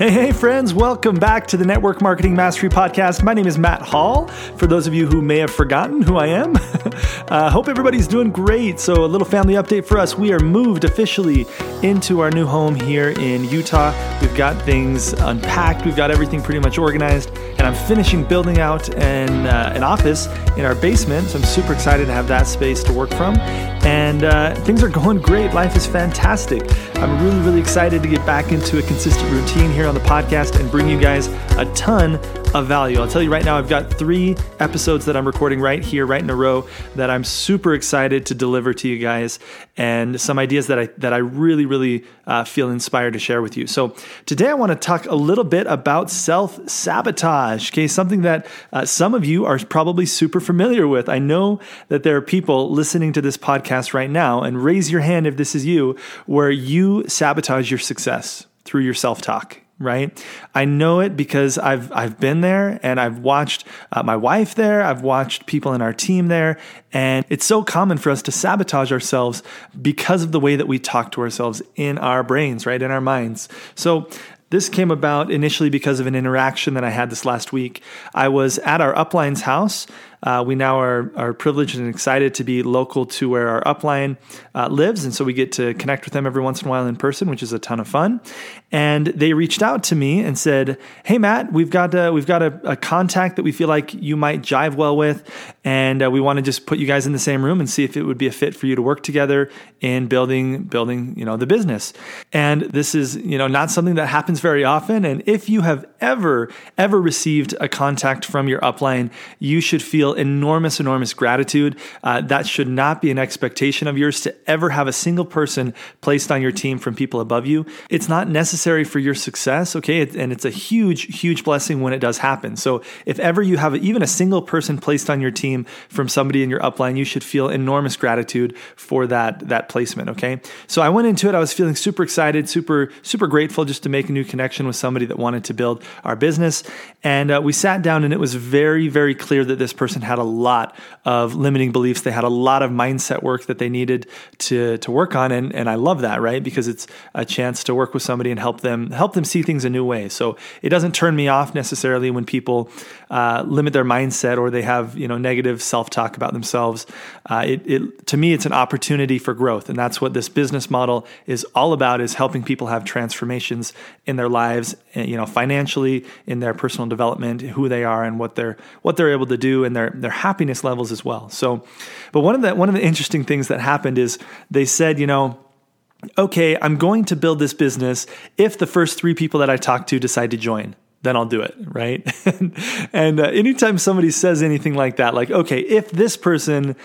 Hey, hey, friends, welcome back to the Network Marketing Mastery Podcast. My name is Matt Hall. For those of you who may have forgotten who I am, uh, hope everybody's doing great. So, a little family update for us. We are moved officially into our new home here in Utah. We've got things unpacked, we've got everything pretty much organized, and I'm finishing building out an, uh, an office in our basement. So, I'm super excited to have that space to work from. And uh, things are going great. Life is fantastic. I'm really, really excited to get back into a consistent routine here on the podcast and bring you guys a ton of value. I'll tell you right now, I've got three episodes that I'm recording right here, right in a row, that I'm super excited to deliver to you guys, and some ideas that I that I really, really uh, feel inspired to share with you. So today, I want to talk a little bit about self sabotage. Okay, something that uh, some of you are probably super familiar with. I know that there are people listening to this podcast right now, and raise your hand if this is you, where you sabotage your success through your self talk right? I know it because I've I've been there and I've watched uh, my wife there, I've watched people in our team there, and it's so common for us to sabotage ourselves because of the way that we talk to ourselves in our brains, right? In our minds. So this came about initially because of an interaction that I had this last week. I was at our upline's house uh, we now are, are privileged and excited to be local to where our upline uh, lives. And so we get to connect with them every once in a while in person, which is a ton of fun. And they reached out to me and said, Hey, Matt, we've got, a, we've got a, a contact that we feel like you might jive well with. And uh, we want to just put you guys in the same room and see if it would be a fit for you to work together in building, building, you know, the business. And this is, you know, not something that happens very often. And if you have ever, ever received a contact from your upline, you should feel enormous, enormous gratitude. Uh, that should not be an expectation of yours to ever have a single person placed on your team from people above you. It's not necessary for your success, okay? and it's a huge, huge blessing when it does happen. So if ever you have even a single person placed on your team from somebody in your upline, you should feel enormous gratitude for that that placement, okay? So I went into it. I was feeling super excited, super, super grateful just to make a new connection with somebody that wanted to build our business. And uh, we sat down, and it was very, very clear that this person person had a lot of limiting beliefs. They had a lot of mindset work that they needed to to work on, and and I love that, right? Because it's a chance to work with somebody and help them help them see things a new way. So it doesn't turn me off necessarily when people uh, limit their mindset or they have you know negative self talk about themselves. Uh, it, it to me, it's an opportunity for growth, and that's what this business model is all about: is helping people have transformations in their lives, eh, you know, financially, in their personal development, who they are, and what they're what they're able to do, and their their happiness levels as well. So, but one of the one of the interesting things that happened is they said, you know, okay, I'm going to build this business if the first three people that I talk to decide to join then I'll do it, right? and uh, anytime somebody says anything like that, like, okay, if this person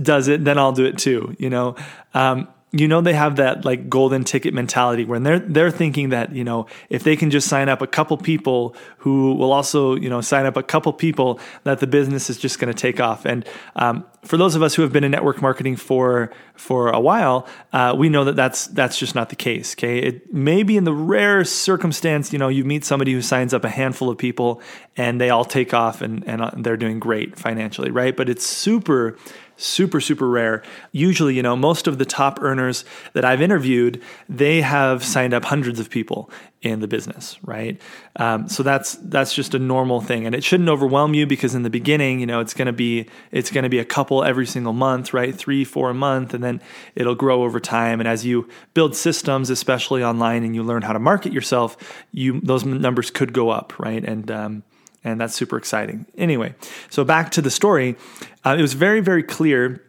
does it, then I'll do it too, you know, um, you know they have that like golden ticket mentality where they're they're thinking that you know if they can just sign up a couple people who will also you know sign up a couple people that the business is just going to take off. And um, for those of us who have been in network marketing for for a while uh, we know that that's that's just not the case okay? It may be in the rare circumstance you know you meet somebody who signs up a handful of people and they all take off and and uh, they're doing great financially right? But it's super super super rare. Usually you know most of the top earners that i've interviewed they have signed up hundreds of people in the business right? Um, so that's that's just a normal thing. And it shouldn't overwhelm you because in the beginning you know it's going to be it's going to be a couple every single month right? Three four a month and then it'll grow over time. And as you build systems especially online and you learn how to market yourself you those numbers could go up right? And um, and that's super exciting. Anyway, so back to the story, uh, it was very, very clear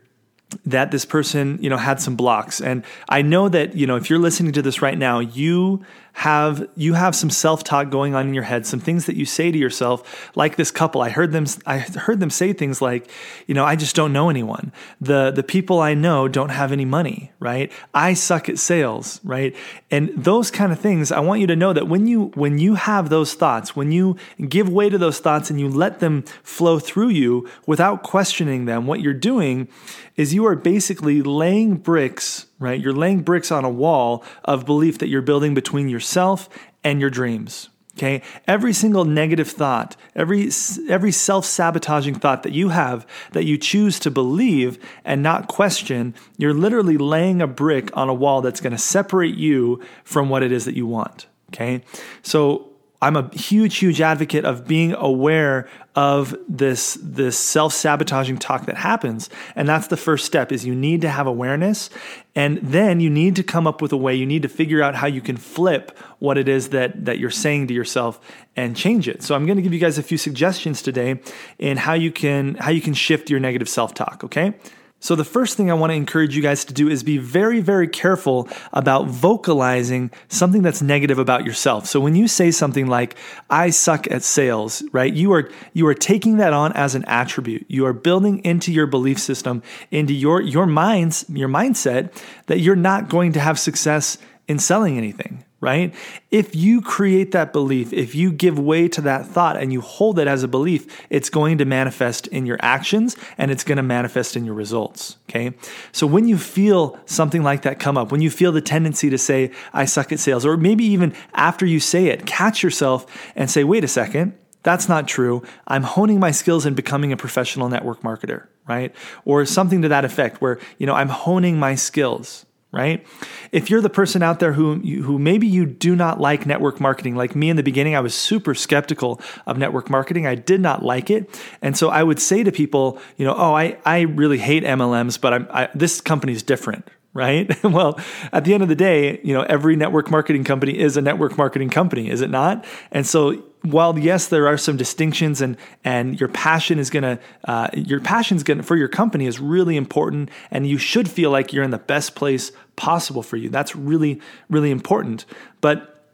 that this person, you know, had some blocks. And I know that, you know, if you're listening to this right now, you have you have some self-talk going on in your head some things that you say to yourself like this couple. I heard them i heard them say things like you know i just don't know anyone. The the people i know don't have any money right? I suck at sales right? And those kind of things i want you to know that when you when you have those thoughts when you give way to those thoughts and you let them flow through you without questioning them what you're doing is you are basically laying bricks right? You're laying bricks on a wall of belief that you're building between yourself and your dreams. Okay? Every single negative thought, every every self-sabotaging thought that you have that you choose to believe and not question, you're literally laying a brick on a wall that's going to separate you from what it is that you want. Okay? So I'm a huge, huge advocate of being aware of this, this self-sabotaging talk that happens. And that's the first step is you need to have awareness. And then you need to come up with a way, you need to figure out how you can flip what it is that, that you're saying to yourself and change it. So I'm going to give you guys a few suggestions today in how you can, how you can shift your negative self-talk. Okay. So, the first thing I want to encourage you guys to do is be very, very careful about vocalizing something that's negative about yourself. So, when you say something like, I suck at sales, right, you are, you are taking that on as an attribute. You are building into your belief system, into your, your minds, your mindset that you're not going to have success in selling anything right? If you create that belief, if you give way to that thought and you hold it as a belief, it's going to manifest in your actions and it's going to manifest in your results, okay? So when you feel something like that come up, when you feel the tendency to say, I suck at sales, or maybe even after you say it, catch yourself and say, wait a second. That's not true. I'm honing my skills and becoming a professional network marketer, right? Or something to that effect where, you know, I'm honing my skills right? If you're the person out there who who maybe you do not like network marketing, like me in the beginning, I was super skeptical of network marketing. I did not like it, and so I would say to people, you know, oh, I I really hate MLMs, but I'm I, this different. Right. well, at the end of the day, you know, every network marketing company is a network marketing company, is it not? And so while yes, there are some distinctions, and and your passion is gonna uh, your passion's gonna for your company is really important, and you should feel like you're in the best place possible for you. That's really really important. But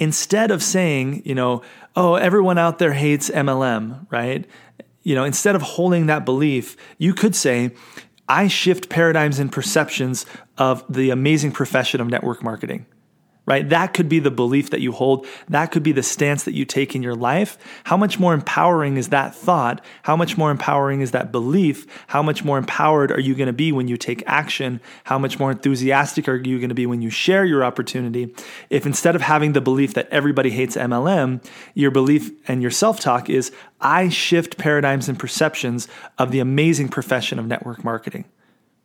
instead of saying, you know, oh, everyone out there hates MLM, right? You know, instead of holding that belief, you could say, I shift paradigms and perceptions of the amazing profession of network marketing right? That could be the belief that you hold. That could be the stance that you take in your life. How much more empowering is that thought? How much more empowering is that belief? How much more empowered are you going to be when you take action? How much more enthusiastic are you going to be when you share your opportunity? If instead of having the belief that everybody hates MLM, your belief and your self talk is, I shift paradigms and perceptions of the amazing profession of network marketing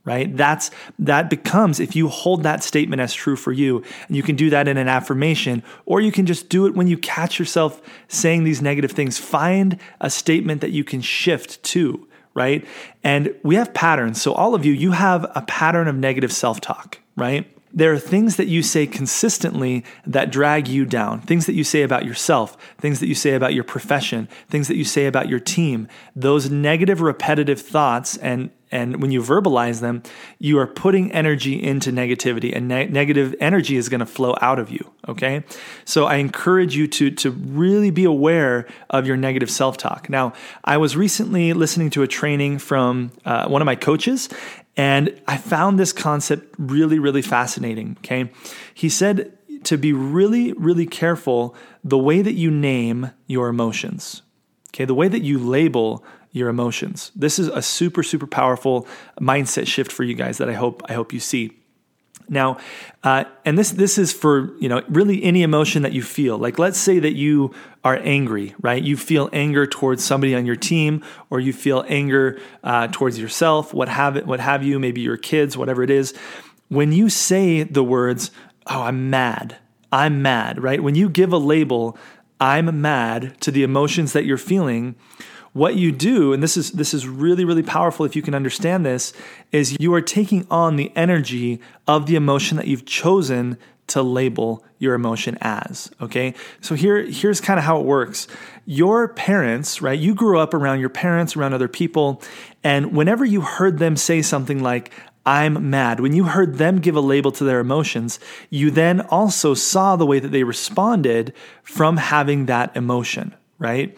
right? That's that becomes if you hold that statement as true for you and you can do that in an affirmation or you can just do it when you catch yourself saying these negative things. Find a statement that you can shift to right? And we have patterns. So all of you you have a pattern of negative self-talk right? There are things that you say consistently that drag you down. Things that you say about yourself, things that you say about your profession, things that you say about your team. Those negative, repetitive thoughts and and when you verbalize them, you are putting energy into negativity, and ne- negative energy is going to flow out of you. Okay, so I encourage you to to really be aware of your negative self talk. Now, I was recently listening to a training from uh, one of my coaches, and I found this concept really, really fascinating. Okay. He said to be really, really careful the way that you name your emotions. Okay. The way that you label your emotions. This is a super, super powerful mindset shift for you guys that I hope, I hope you see. Now, uh, and this this is for you know really any emotion that you feel. Like let's say that you are angry, right? You feel anger towards somebody on your team, or you feel anger uh, towards yourself. What have it? What have you? Maybe your kids, whatever it is. When you say the words, "Oh, I'm mad," I'm mad, right? When you give a label, "I'm mad" to the emotions that you're feeling what you do and this is this is really really powerful if you can understand this is you are taking on the energy of the emotion that you've chosen to label your emotion as okay so here here's kind of how it works your parents right you grew up around your parents around other people and whenever you heard them say something like I'm mad. When you heard them give a label to their emotions, you then also saw the way that they responded from having that emotion, right?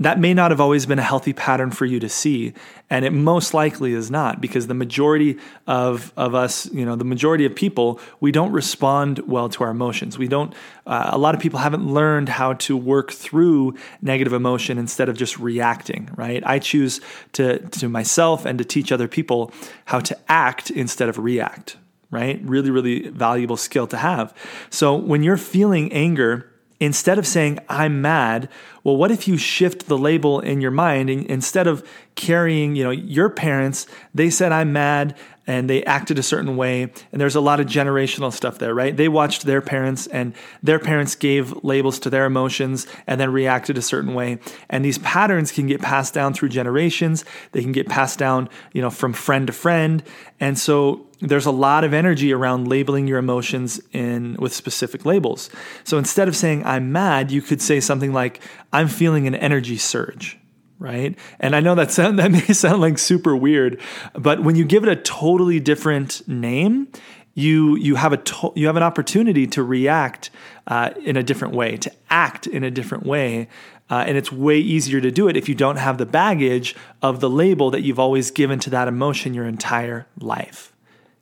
That may not have always been a healthy pattern for you to see and it most likely is not because the majority of, of us you know the majority of people we don't respond well to our emotions. We don't uh, a lot of people haven't learned how to work through negative emotion instead of just reacting right? I choose to to myself and to teach other people how to act instead of react right? Really really valuable skill to have. So when you're feeling anger instead of saying i'm mad Well, what if you shift the label in your mind and instead of carrying, you know, your parents, they said I'm mad and they acted a certain way. And there's a lot of generational stuff there, right? They watched their parents and their parents gave labels to their emotions and then reacted a certain way. And these patterns can get passed down through generations. They can get passed down, you know, from friend to friend. And so there's a lot of energy around labeling your emotions in with specific labels. So instead of saying I'm mad, you could say something like I'm feeling an energy surge right? And I know that sound, that may sound like super weird, but when you give it a totally different name, you you have a to, you have an opportunity to react uh, in a different way, to act in a different way, uh, and it's way easier to do it if you don't have the baggage of the label that you've always given to that emotion your entire life.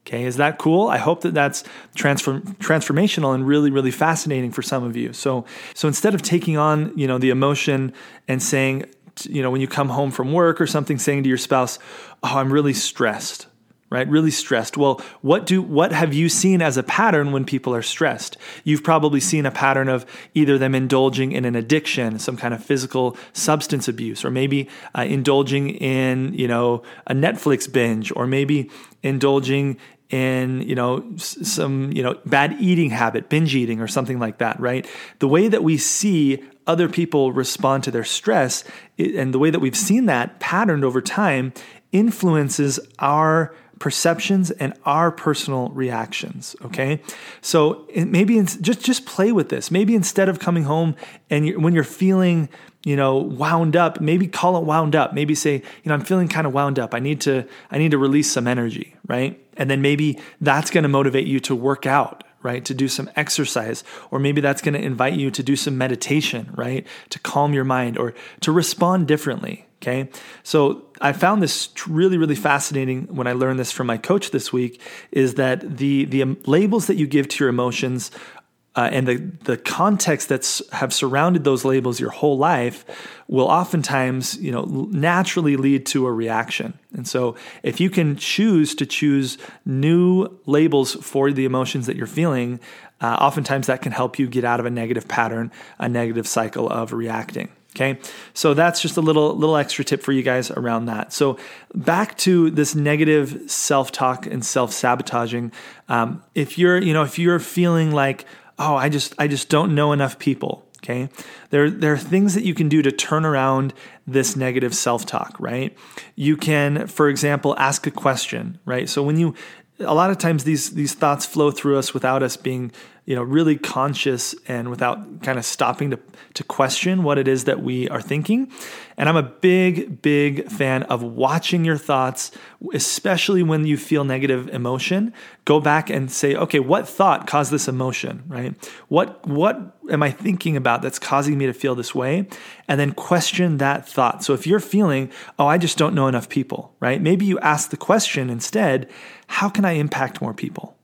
Okay, is that cool? I hope that that's transform, transformational and really, really fascinating for some of you. So, so instead of taking on, you know, the emotion and saying, you know, when you come home from work or something, saying to your spouse, "Oh, I'm really stressed." Right? Really stressed. Well, what do what have you seen as a pattern when people are stressed? You've probably seen a pattern of either them indulging in an addiction, some kind of physical substance abuse, or maybe uh, indulging in, you know, a Netflix binge, or maybe indulging in you know some you know bad eating habit binge eating or something like that right the way that we see other people respond to their stress and the way that we've seen that patterned over time influences our perceptions and our personal reactions okay so maybe just just play with this maybe instead of coming home and you, when you're feeling you know wound up maybe call it wound up maybe say you know i'm feeling kind of wound up i need to i need to release some energy right and then maybe that's going to motivate you to work out right? To do some exercise, or maybe that's going to invite you to do some meditation, right? To calm your mind or to respond differently. Okay. So I found this really, really fascinating when I learned this from my coach this week is that the, the labels that you give to your emotions uh, and the, the context that's have surrounded those labels your whole life will oftentimes you know naturally lead to a reaction and so if you can choose to choose new labels for the emotions that you're feeling uh, oftentimes that can help you get out of a negative pattern a negative cycle of reacting okay so that's just a little little extra tip for you guys around that so back to this negative self-talk and self-sabotaging um, if you're you know if you're feeling like oh, I just I just don't know enough people. Okay. There, there are things that you can do to turn around this negative self-talk, right? You can, for example, ask a question, right? So when you a lot of times these these thoughts flow through us without us being you know really conscious and without kind of stopping to to question what it is that we are thinking. And i'm a big big fan of watching your thoughts especially when you feel negative emotion. Go back and say okay what thought caused this emotion? Right? What what am i thinking about that's causing me to feel this way? And then question that thought. So if you're feeling oh i just don't know enough people right? Maybe you ask the question instead how can i impact more people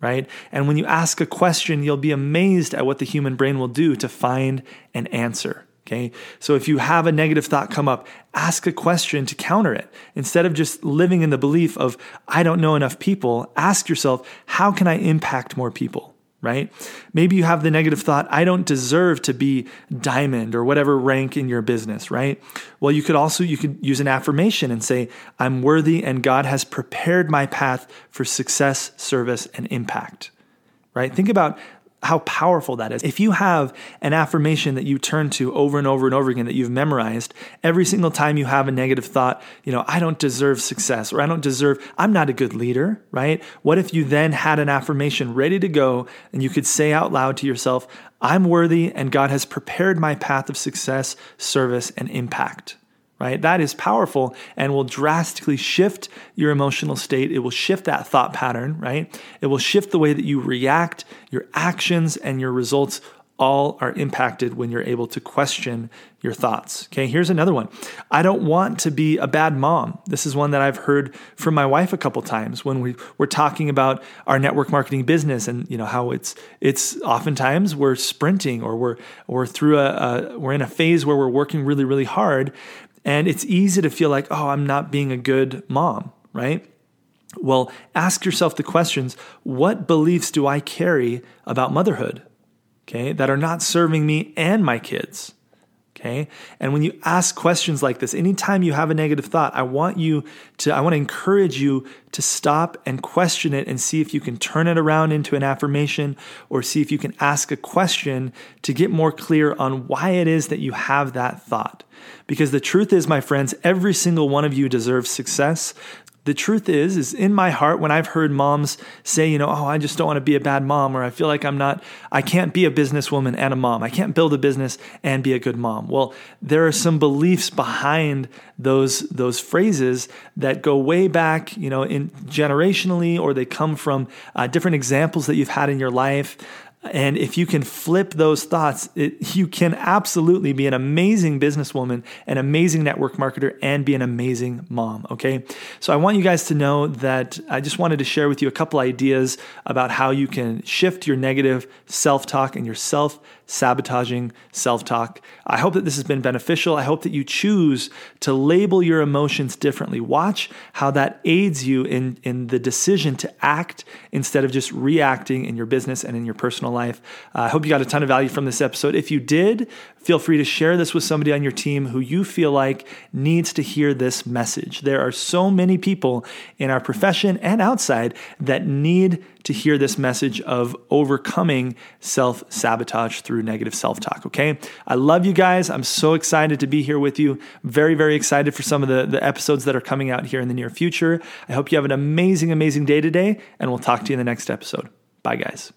right? And when you ask a question, you'll be amazed at what the human brain will do to find an answer. Okay. So if you have a negative thought come up, ask a question to counter it. Instead of just living in the belief of, I don't know enough people, ask yourself, how can I impact more people? Right? Maybe you have the negative thought, I don't deserve to be diamond or whatever rank in your business, right? Well, you could also you could use an affirmation and say, I'm worthy and God has prepared my path for success, service and impact. Right? Think about how powerful that is. If you have an affirmation that you turn to over and over and over again that you've memorized, every single time you have a negative thought, you know, I don't deserve success or I don't deserve, I'm not a good leader, right? What if you then had an affirmation ready to go and you could say out loud to yourself, I'm worthy and God has prepared my path of success, service, and impact? Right? That is powerful and will drastically shift your emotional state. It will shift that thought pattern, right? It will shift the way that you react, your actions, and your results all are impacted when you're able to question your thoughts. Okay, here's another one. I don't want to be a bad mom. This is one that I've heard from my wife a couple times when we we're talking about our network marketing business and you know how it's it's oftentimes we're sprinting or we're we're through a, a we're in a phase where we're working really really hard and it's easy to feel like, oh, I'm not being a good mom, right? Well, ask yourself the questions what beliefs do I carry about motherhood, okay, that are not serving me and my kids? Okay. And when you ask questions like this, anytime you have a negative thought, I want you to, I want to encourage you to stop and question it and see if you can turn it around into an affirmation or see if you can ask a question to get more clear on why it is that you have that thought. Because the truth is, my friends, every single one of you deserves success the truth is is in my heart when i've heard moms say you know oh i just don't want to be a bad mom or i feel like i'm not i can't be a businesswoman and a mom. I can't build a business and be a good mom. Well there are some beliefs behind those those phrases that go way back you know in generationally or they come from uh, different examples that you've had in your life and if you can flip those thoughts, it, you can absolutely be an amazing businesswoman, an amazing network marketer, and be an amazing mom. Okay. So I want you guys to know that I just wanted to share with you a couple ideas about how you can shift your negative self talk and your self sabotaging self talk. I hope that this has been beneficial. I hope that you choose to label your emotions differently. Watch how that aids you in, in the decision to act instead of just reacting in your business and in your personal life. Uh, I hope you got a ton of value from this episode. If you did, feel free to share this with somebody on your team who you feel like needs to hear this message. There are so many people in our profession and outside that need to hear this message of overcoming self sabotage through negative self talk. Okay. I love you guys. I'm so excited to be here with you. Very, very excited for some of the, the episodes that are coming out here in the near future. I hope you have an amazing, amazing day today, and we'll talk to you in the next episode. Bye, guys.